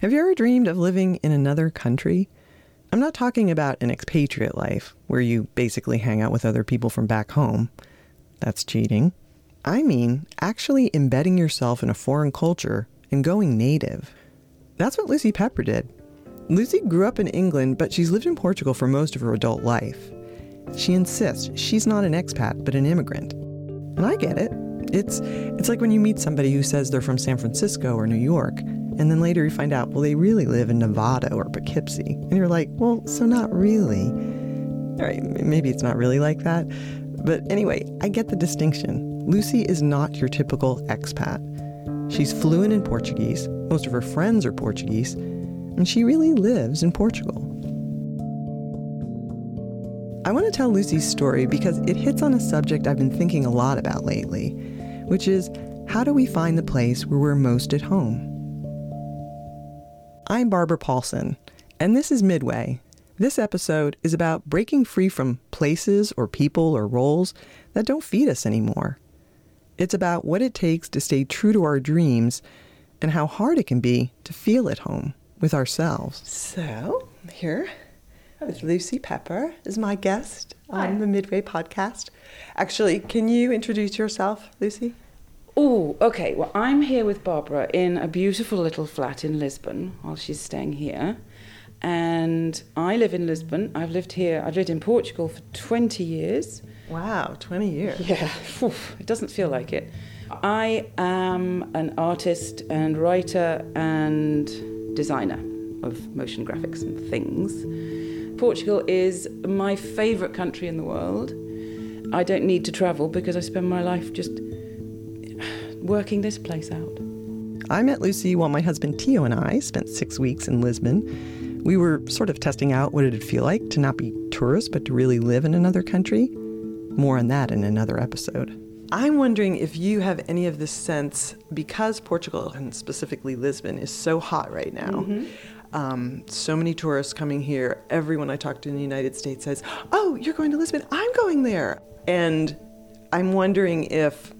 Have you ever dreamed of living in another country? I'm not talking about an expatriate life where you basically hang out with other people from back home. That's cheating. I mean actually embedding yourself in a foreign culture and going native. That's what Lucy Pepper did. Lucy grew up in England, but she's lived in Portugal for most of her adult life. She insists she's not an expat, but an immigrant. And I get it. It's it's like when you meet somebody who says they're from San Francisco or New York, and then later you find out, well, they really live in Nevada or Poughkeepsie. And you're like, well, so not really. All right, maybe it's not really like that. But anyway, I get the distinction. Lucy is not your typical expat. She's fluent in Portuguese, most of her friends are Portuguese, and she really lives in Portugal. I want to tell Lucy's story because it hits on a subject I've been thinking a lot about lately, which is how do we find the place where we're most at home? I'm Barbara Paulson, and this is Midway. This episode is about breaking free from places or people or roles that don't feed us anymore. It's about what it takes to stay true to our dreams and how hard it can be to feel at home with ourselves. So, here with Lucy Pepper is my guest Hi. on the Midway podcast. Actually, can you introduce yourself, Lucy? Oh, okay. Well, I'm here with Barbara in a beautiful little flat in Lisbon while she's staying here. And I live in Lisbon. I've lived here, I've lived in Portugal for 20 years. Wow, 20 years. Yeah, phew, it doesn't feel like it. I am an artist and writer and designer of motion graphics and things. Portugal is my favourite country in the world. I don't need to travel because I spend my life just working this place out. I met Lucy while my husband Tio and I spent six weeks in Lisbon. We were sort of testing out what it'd feel like to not be tourists, but to really live in another country. More on that in another episode. I'm wondering if you have any of this sense, because Portugal and specifically Lisbon is so hot right now. Um, so many tourists coming here. Everyone I talk to in the United States says, Oh, you're going to Lisbon. I'm going there. And I'm wondering if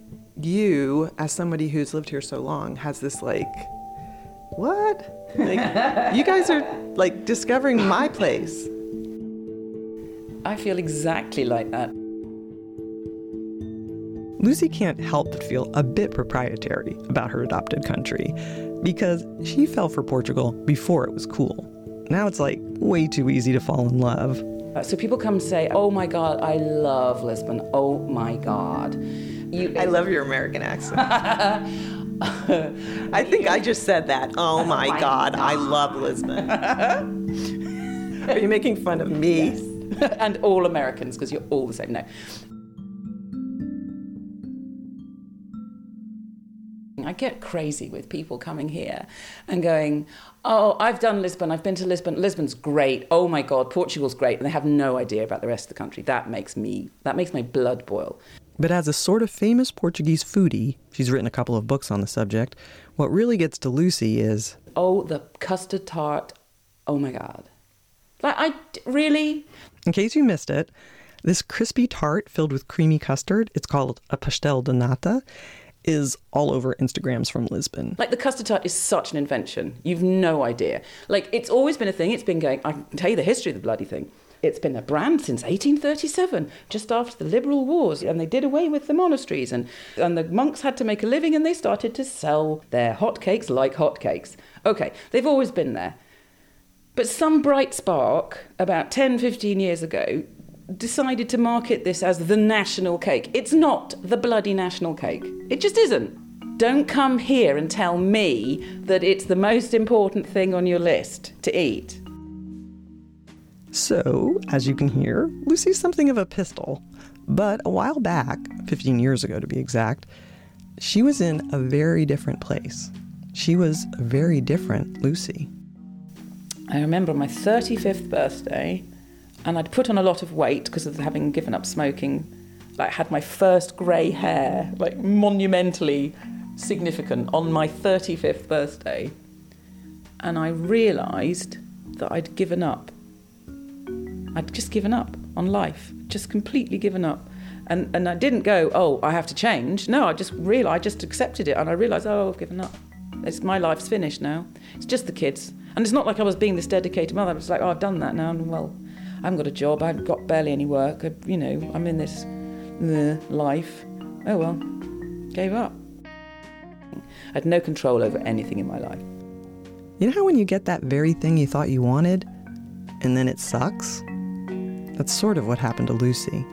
you, as somebody who's lived here so long, has this like, what? Like, you guys are like discovering my place. I feel exactly like that. Lucy can't help but feel a bit proprietary about her adopted country because she fell for Portugal before it was cool. Now it's like way too easy to fall in love. Uh, So people come and say, "Oh my God, I love Lisbon. Oh my God." You, I love your American accent. I think I just said that. Oh, oh my, my God, I love Lisbon. Are you making fun of me? and all Americans because you're all the same. No. I get crazy with people coming here and going, Oh, I've done Lisbon, I've been to Lisbon. Lisbon's great. Oh my God, Portugal's great. And they have no idea about the rest of the country. That makes me, that makes my blood boil. But as a sort of famous Portuguese foodie, she's written a couple of books on the subject. What really gets to Lucy is Oh, the custard tart. Oh my God. Like, I really? In case you missed it, this crispy tart filled with creamy custard, it's called a pastel de nata, is all over Instagrams from Lisbon. Like the custard tart is such an invention. You've no idea. Like it's always been a thing. It's been going. I can tell you the history of the bloody thing. It's been a brand since 1837, just after the liberal wars, and they did away with the monasteries, and and the monks had to make a living, and they started to sell their hotcakes like hotcakes. Okay, they've always been there. But some bright spark about 10, 15 years ago decided to market this as the national cake. It's not the bloody national cake. It just isn't. Don't come here and tell me that it's the most important thing on your list to eat. So, as you can hear, Lucy's something of a pistol. But a while back, 15 years ago to be exact, she was in a very different place. She was a very different Lucy. I remember my 35th birthday, and I'd put on a lot of weight because of having given up smoking. Like, had my first grey hair, like monumentally significant on my 35th birthday. And I realised that I'd given up. I'd just given up on life, just completely given up. And, and I didn't go, oh, I have to change. No, I just realised, I just accepted it and I realised, oh, I've given up. It's my life's finished now. It's just the kids. And it's not like I was being this dedicated mother. It's like, oh, I've done that now. And well, I haven't got a job. I've got barely any work. I, you know, I'm in this uh, life. Oh well, gave up. I had no control over anything in my life. You know how when you get that very thing you thought you wanted, and then it sucks? That's sort of what happened to Lucy.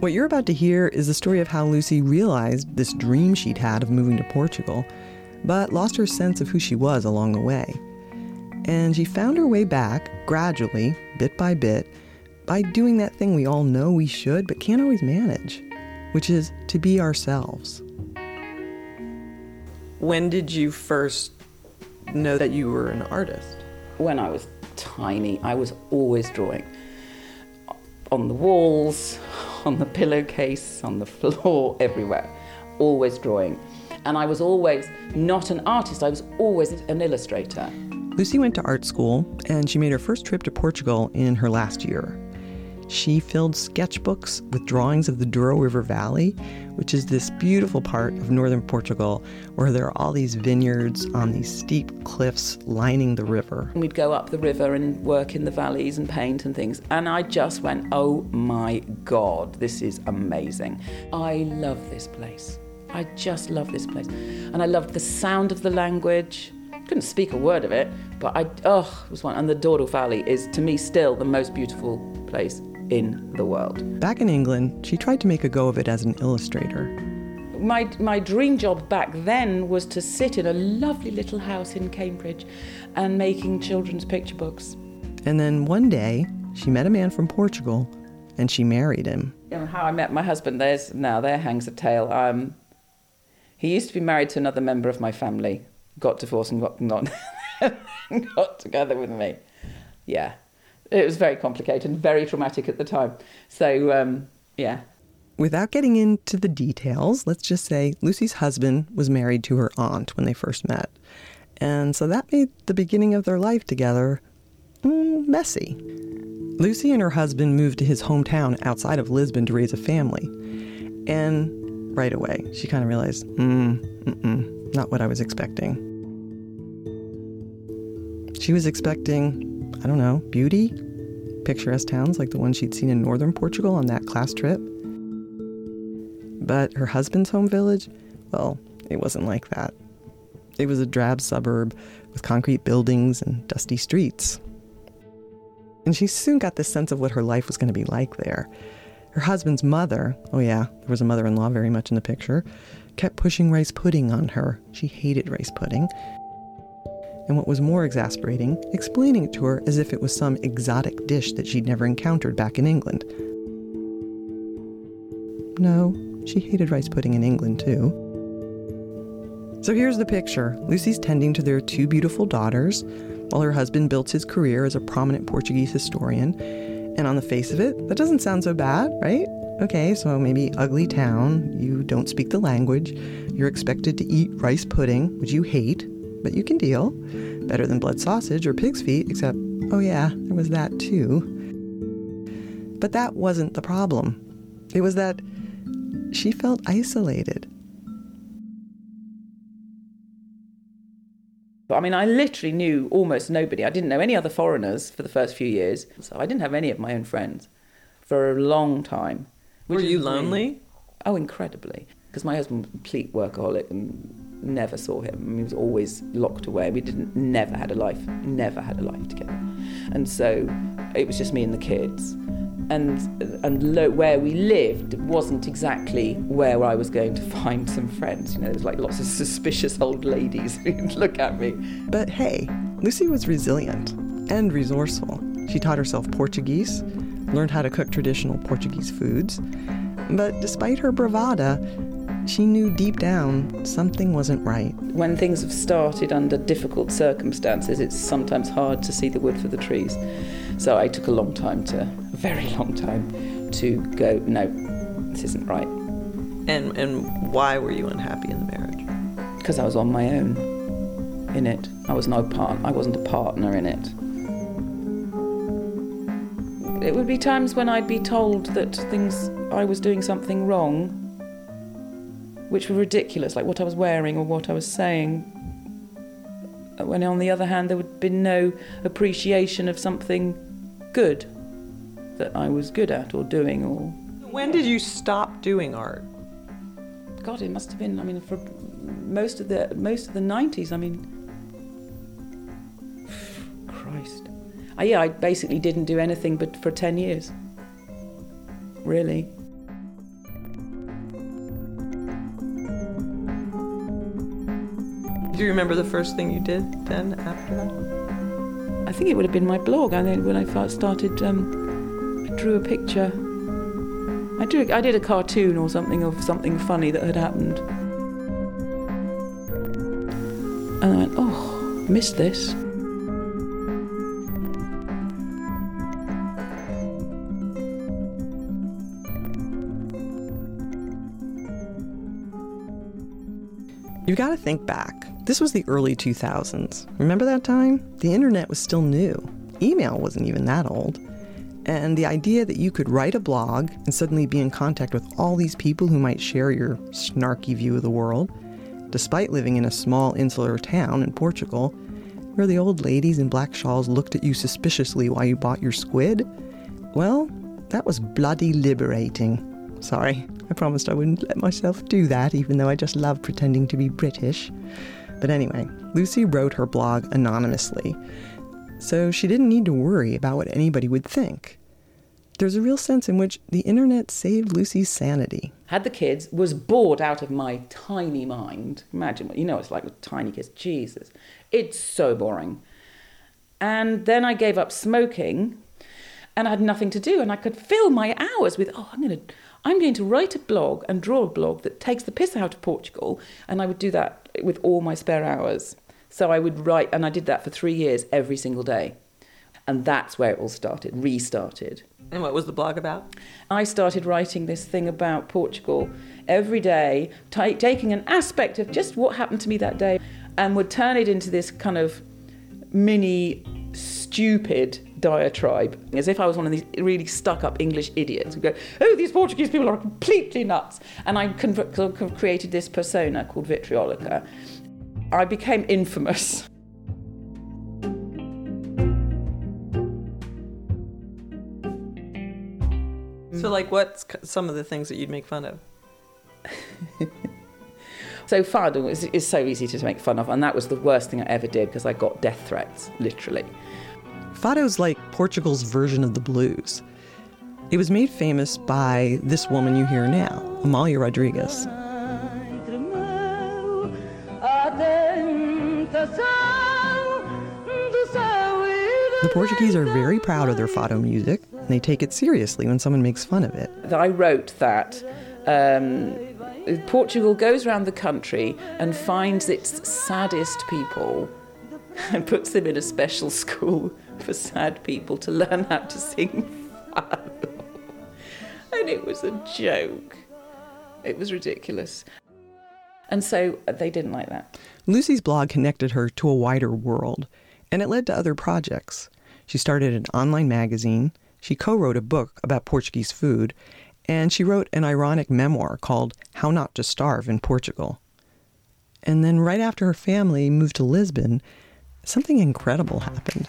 What you're about to hear is the story of how Lucy realized this dream she'd had of moving to Portugal, but lost her sense of who she was along the way. And she found her way back, gradually, bit by bit, by doing that thing we all know we should but can't always manage, which is to be ourselves. When did you first know that you were an artist? When I was tiny, I was always drawing on the walls, on the pillowcase, on the floor, everywhere. Always drawing. And I was always not an artist, I was always an illustrator. Lucy went to art school and she made her first trip to Portugal in her last year. She filled sketchbooks with drawings of the Douro River Valley, which is this beautiful part of northern Portugal where there are all these vineyards on these steep cliffs lining the river. We'd go up the river and work in the valleys and paint and things. And I just went, oh my God, this is amazing. I love this place. I just love this place. And I loved the sound of the language. Couldn't speak a word of it, but I, oh, it was one. And the Douro Valley is, to me, still the most beautiful place in the world. Back in England, she tried to make a go of it as an illustrator. My, my dream job back then was to sit in a lovely little house in Cambridge and making children's picture books. And then one day, she met a man from Portugal and she married him. And how I met my husband, there's now there hangs a tale. Um, he used to be married to another member of my family, got divorced and got not got together with me. Yeah, it was very complicated and very traumatic at the time. So, um, yeah. Without getting into the details, let's just say Lucy's husband was married to her aunt when they first met. And so that made the beginning of their life together mm, messy. Lucy and her husband moved to his hometown outside of Lisbon to raise a family. And right away, she kind of realized, mm, not what I was expecting. She was expecting I don't know, beauty, picturesque towns like the one she'd seen in northern Portugal on that class trip. But her husband's home village, well, it wasn't like that. It was a drab suburb with concrete buildings and dusty streets. And she soon got this sense of what her life was going to be like there. Her husband's mother, oh yeah, there was a mother in law very much in the picture, kept pushing rice pudding on her. She hated rice pudding and what was more exasperating, explaining it to her as if it was some exotic dish that she'd never encountered back in England. No, she hated rice pudding in England too. So here's the picture Lucy's tending to their two beautiful daughters, while her husband built his career as a prominent Portuguese historian. And on the face of it, that doesn't sound so bad, right? Okay, so maybe ugly town, you don't speak the language, you're expected to eat rice pudding, which you hate, but you can deal. Better than blood sausage or pig's feet, except, oh yeah, there was that too. But that wasn't the problem. It was that she felt isolated. I mean, I literally knew almost nobody. I didn't know any other foreigners for the first few years. So I didn't have any of my own friends for a long time. Were you lonely? Oh, incredibly. Because my husband was a complete workaholic and never saw him. He was always locked away. We didn't never had a life, never had a life together. And so it was just me and the kids. And and lo- where we lived wasn't exactly where I was going to find some friends. You know, there was like lots of suspicious old ladies who'd look at me. But hey, Lucy was resilient and resourceful. She taught herself Portuguese, learned how to cook traditional Portuguese foods. But despite her bravada, she knew deep down something wasn't right. When things have started under difficult circumstances, it's sometimes hard to see the wood for the trees. So I took a long time to, a very long time, to go, no, this isn't right. And, and why were you unhappy in the marriage? Because I was on my own in it. I was no part, I wasn't a partner in it. It would be times when I'd be told that things, I was doing something wrong which were ridiculous, like what I was wearing or what I was saying. When on the other hand, there would be no appreciation of something good that I was good at or doing or. When did you stop doing art? God, it must have been. I mean, for most of the most of the nineties. I mean, Christ. Uh, yeah, I basically didn't do anything but for ten years. Really. Do you remember the first thing you did then after that? I think it would have been my blog. I think when I first started, um, I drew a picture. I drew. I did a cartoon or something of something funny that had happened, and I went, "Oh, missed this." You've got to think back. This was the early 2000s. Remember that time? The internet was still new. Email wasn't even that old. And the idea that you could write a blog and suddenly be in contact with all these people who might share your snarky view of the world, despite living in a small insular town in Portugal, where the old ladies in black shawls looked at you suspiciously while you bought your squid, well, that was bloody liberating. Sorry, I promised I wouldn't let myself do that, even though I just love pretending to be British. But anyway, Lucy wrote her blog anonymously, so she didn't need to worry about what anybody would think. There's a real sense in which the internet saved Lucy's sanity. Had the kids, was bored out of my tiny mind. Imagine what you know it's like with tiny kids. Jesus. It's so boring. And then I gave up smoking and I had nothing to do and I could fill my hours with, oh, I'm gonna I'm going to write a blog and draw a blog that takes the piss out of Portugal, and I would do that with all my spare hours. So I would write, and I did that for three years every single day. And that's where it all started, restarted. And what was the blog about? I started writing this thing about Portugal every day, t- taking an aspect of just what happened to me that day, and would turn it into this kind of mini stupid diatribe, as if I was one of these really stuck up English idiots who go, Oh, these Portuguese people are completely nuts. And I conv- created this persona called Vitriolica. I became infamous. So, like, what's some of the things that you'd make fun of? so fado is, is so easy to make fun of, and that was the worst thing I ever did because I got death threats, literally. Fado's like Portugal's version of the blues. It was made famous by this woman you hear now, Amalia Rodrigues. The Portuguese are very proud of their fado music, and they take it seriously when someone makes fun of it. I wrote that um, Portugal goes around the country and finds its saddest people and puts them in a special school for sad people to learn how to sing. And it was a joke. It was ridiculous. And so uh, they didn't like that. Lucy's blog connected her to a wider world, and it led to other projects. She started an online magazine, she co wrote a book about Portuguese food, and she wrote an ironic memoir called How Not to Starve in Portugal. And then, right after her family moved to Lisbon, something incredible happened.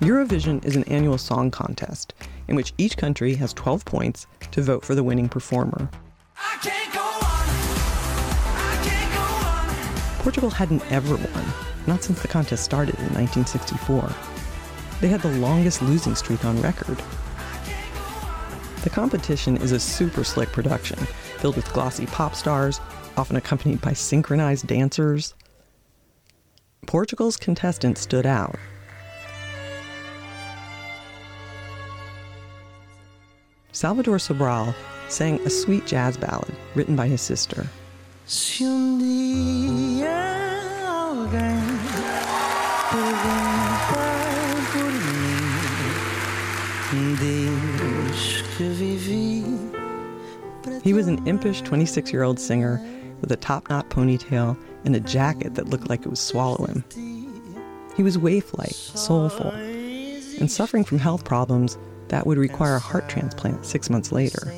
Eurovision is an annual song contest in which each country has 12 points to vote for the winning performer. Portugal hadn't ever won, not since the contest started in 1964. They had the longest losing streak on record. The competition is a super slick production, filled with glossy pop stars, often accompanied by synchronized dancers. Portugal's contestant stood out Salvador Sobral sang a sweet jazz ballad written by his sister. He was an impish 26 year old singer with a top knot ponytail and a jacket that looked like it would swallow him. He was waif like, soulful, and suffering from health problems that would require a heart transplant six months later.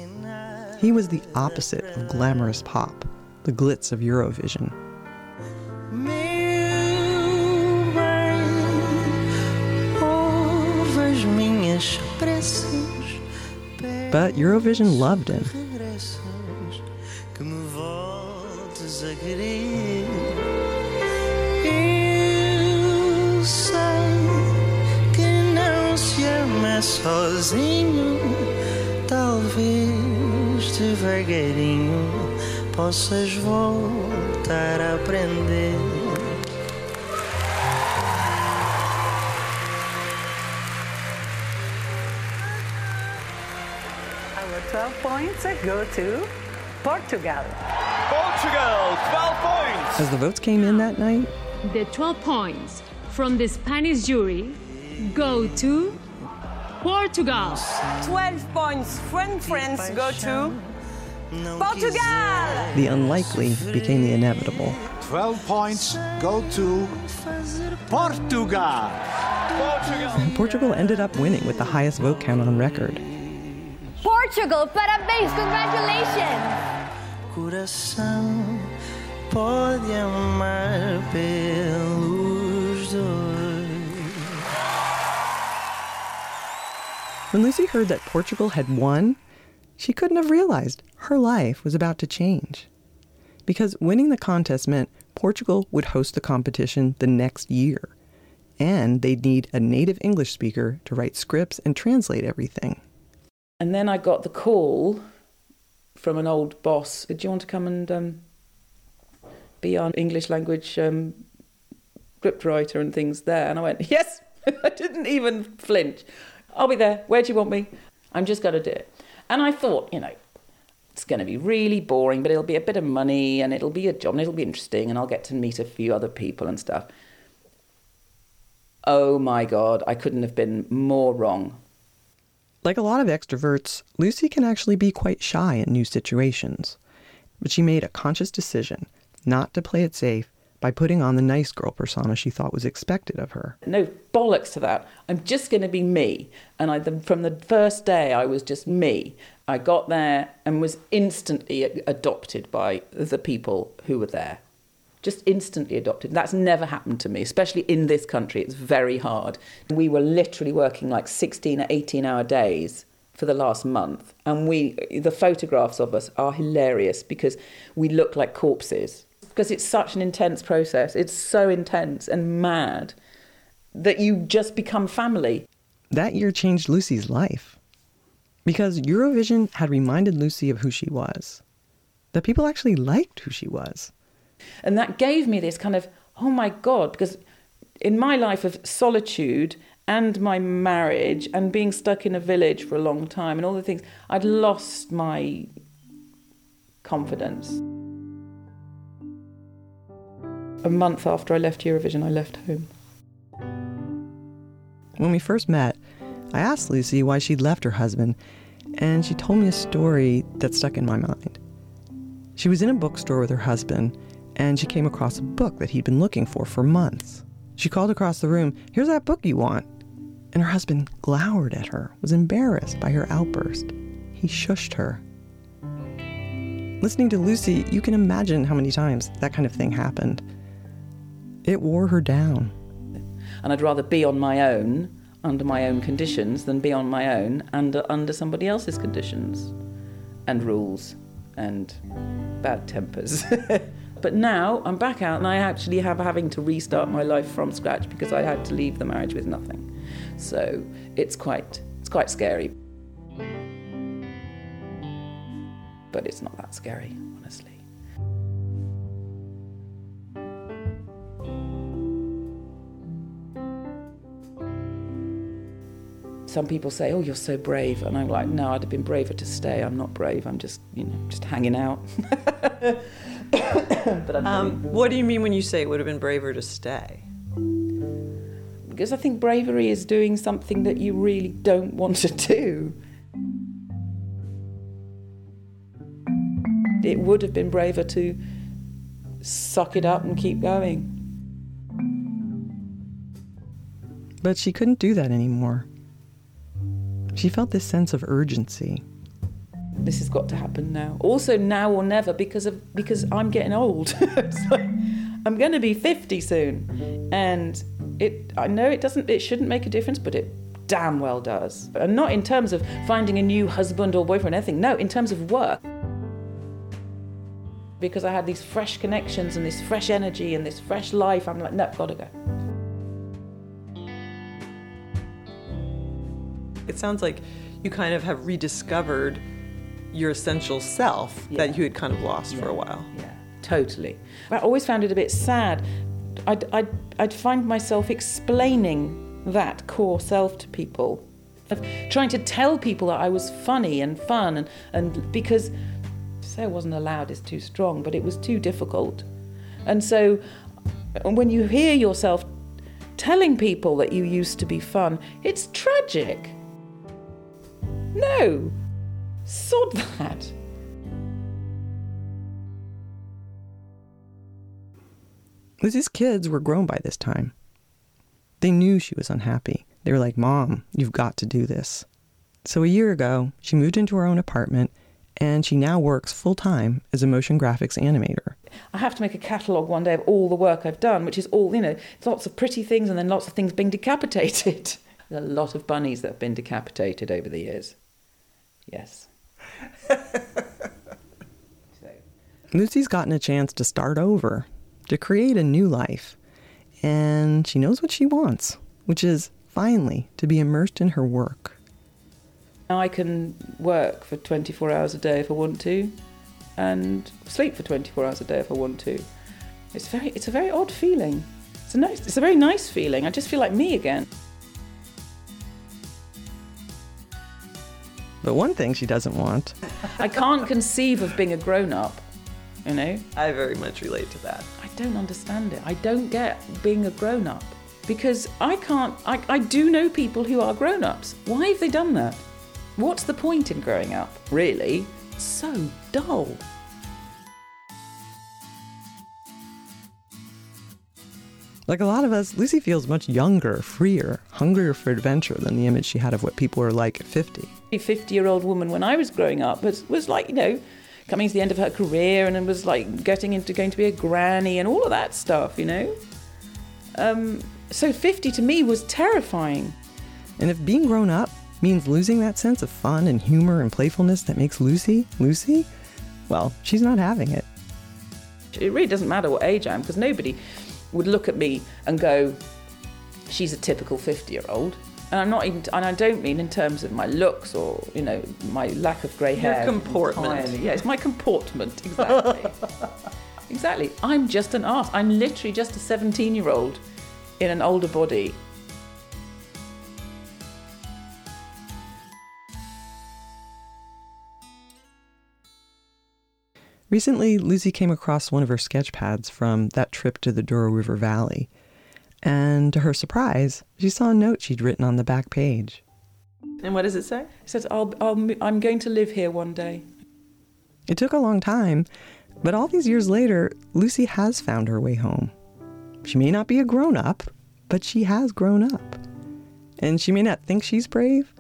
He was the opposite of glamorous pop, the glitz of Eurovision. But Eurovision loved him. Sozinho, talvez devagarinho possas voltar a aprender. Our 12 points go to Portugal. Portugal, 12 points. As the votes came in that night, The 12 points from the Spanish jury go to Portugal. 12 points from France go to Portugal. the unlikely became the inevitable. 12 points go to Portugal. Portugal. Portugal ended up winning with the highest vote count on record. Portugal, parabéns, congratulations! When Lucy heard that Portugal had won, she couldn't have realized her life was about to change. Because winning the contest meant Portugal would host the competition the next year, and they'd need a native English speaker to write scripts and translate everything. And then I got the call from an old boss. Do you want to come and um, be our English language um, script writer and things there? And I went, yes. I didn't even flinch. I'll be there. Where do you want me? I'm just going to do it. And I thought, you know, it's going to be really boring, but it'll be a bit of money and it'll be a job and it'll be interesting and I'll get to meet a few other people and stuff. Oh my God, I couldn't have been more wrong. Like a lot of extroverts, Lucy can actually be quite shy in new situations. But she made a conscious decision not to play it safe by putting on the nice girl persona she thought was expected of her. no bollocks to that. I'm just going to be me. And I, the, from the first day, I was just me. I got there and was instantly adopted by the people who were there. Just instantly adopted. That's never happened to me, especially in this country. It's very hard. We were literally working like 16 or 18 hour days for the last month. And we, the photographs of us are hilarious because we look like corpses. Because it's such an intense process. It's so intense and mad that you just become family. That year changed Lucy's life. Because Eurovision had reminded Lucy of who she was. That people actually liked who she was. And that gave me this kind of, oh my God, because in my life of solitude and my marriage and being stuck in a village for a long time and all the things, I'd lost my confidence. A month after I left Eurovision, I left home. When we first met, I asked Lucy why she'd left her husband, and she told me a story that stuck in my mind. She was in a bookstore with her husband, and she came across a book that he'd been looking for for months. She called across the room, Here's that book you want. And her husband glowered at her, was embarrassed by her outburst. He shushed her. Listening to Lucy, you can imagine how many times that kind of thing happened. It wore her down. And I'd rather be on my own, under my own conditions, than be on my own and uh, under somebody else's conditions and rules and bad tempers. but now I'm back out and I actually have having to restart my life from scratch because I had to leave the marriage with nothing. So it's quite it's quite scary. But it's not that scary, Some people say, "Oh, you're so brave," and I'm like, "No, I'd have been braver to stay. I'm not brave. I'm just, you know, just hanging out." but I'm Um, what do you mean when you say it would have been braver to stay? because I think bravery is doing something that you really don't want to do. It would have been braver to suck it up and keep going. But she couldn't do that anymore. She felt this sense of urgency. this has got to happen now. Also now or never because of because I'm getting old. I'm going to be 50 soon, and it I know it doesn't it shouldn't make a difference, but it damn well does. And not in terms of finding a new husband or boyfriend, or anything. No, in terms of work. Because I had these fresh connections and this fresh energy and this fresh life, I'm like, no, gotta go. Sounds like you kind of have rediscovered your essential self that you had kind of lost for a while. Yeah, totally. I always found it a bit sad. I'd, I'd, I'd find myself explaining that core self to people, of trying to tell people that I was funny and fun, and, and because to say I wasn't allowed is too strong, but it was too difficult. And so when you hear yourself telling people that you used to be fun, it's tragic. No, sod that. Lucy's kids were grown by this time. They knew she was unhappy. They were like, Mom, you've got to do this. So a year ago, she moved into her own apartment and she now works full time as a motion graphics animator. I have to make a catalogue one day of all the work I've done, which is all, you know, lots of pretty things and then lots of things being decapitated. There's a lot of bunnies that have been decapitated over the years. Yes. Lucy's gotten a chance to start over, to create a new life. And she knows what she wants, which is finally to be immersed in her work. Now I can work for 24 hours a day if I want to, and sleep for 24 hours a day if I want to. It's very, it's a very odd feeling. It's a nice, it's a very nice feeling. I just feel like me again. But one thing she doesn't want I can't conceive of being a grown up, you know? I very much relate to that. I don't understand it. I don't get being a grown up because I can't, I, I do know people who are grown ups. Why have they done that? What's the point in growing up, really? It's so dull. Like a lot of us, Lucy feels much younger, freer, hungrier for adventure than the image she had of what people were like at 50. A 50 year old woman when I was growing up was, was like, you know, coming to the end of her career and was like getting into going to be a granny and all of that stuff, you know? Um, so 50 to me was terrifying. And if being grown up means losing that sense of fun and humor and playfulness that makes Lucy, Lucy, well, she's not having it. It really doesn't matter what age I am because nobody would look at me and go, she's a typical 50 year old. And I'm not even, and I don't mean in terms of my looks or, you know, my lack of grey hair. Your comportment. entirely. Yeah, it's my comportment, exactly. exactly. I'm just an arse. I'm literally just a 17 year old in an older body. Recently, Lucy came across one of her sketch pads from that trip to the Douro River Valley. And to her surprise, she saw a note she'd written on the back page. And what does it say? It says, I'll, I'll, I'm going to live here one day. It took a long time, but all these years later, Lucy has found her way home. She may not be a grown up, but she has grown up. And she may not think she's brave,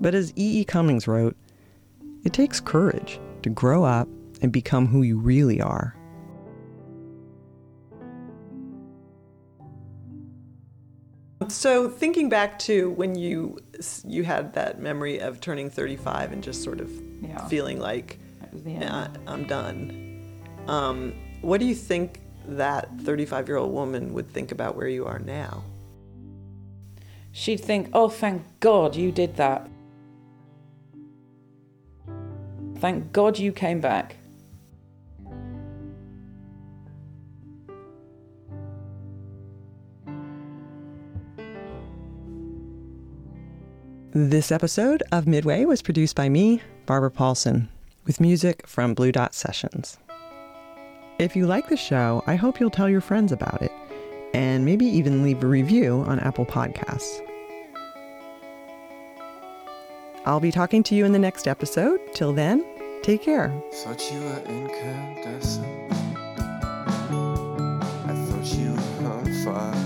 but as E. E. Cummings wrote, it takes courage to grow up and become who you really are. So thinking back to when you you had that memory of turning 35 and just sort of Yeah. feeling like was the end. "Yeah, I'm done. Um, what do you think that 35 year old woman would think about where you are now? She'd think, oh, thank God you did that. Thank God you came back. This episode of Midway was produced by me, Barbara Paulson, with music from Blue Dot Sessions. If you like the show, I hope you'll tell your friends about it and maybe even leave a review on Apple Podcasts. I'll be talking to you in the next episode. Till then, take care. Thought you were incandescent. I thought you were fire.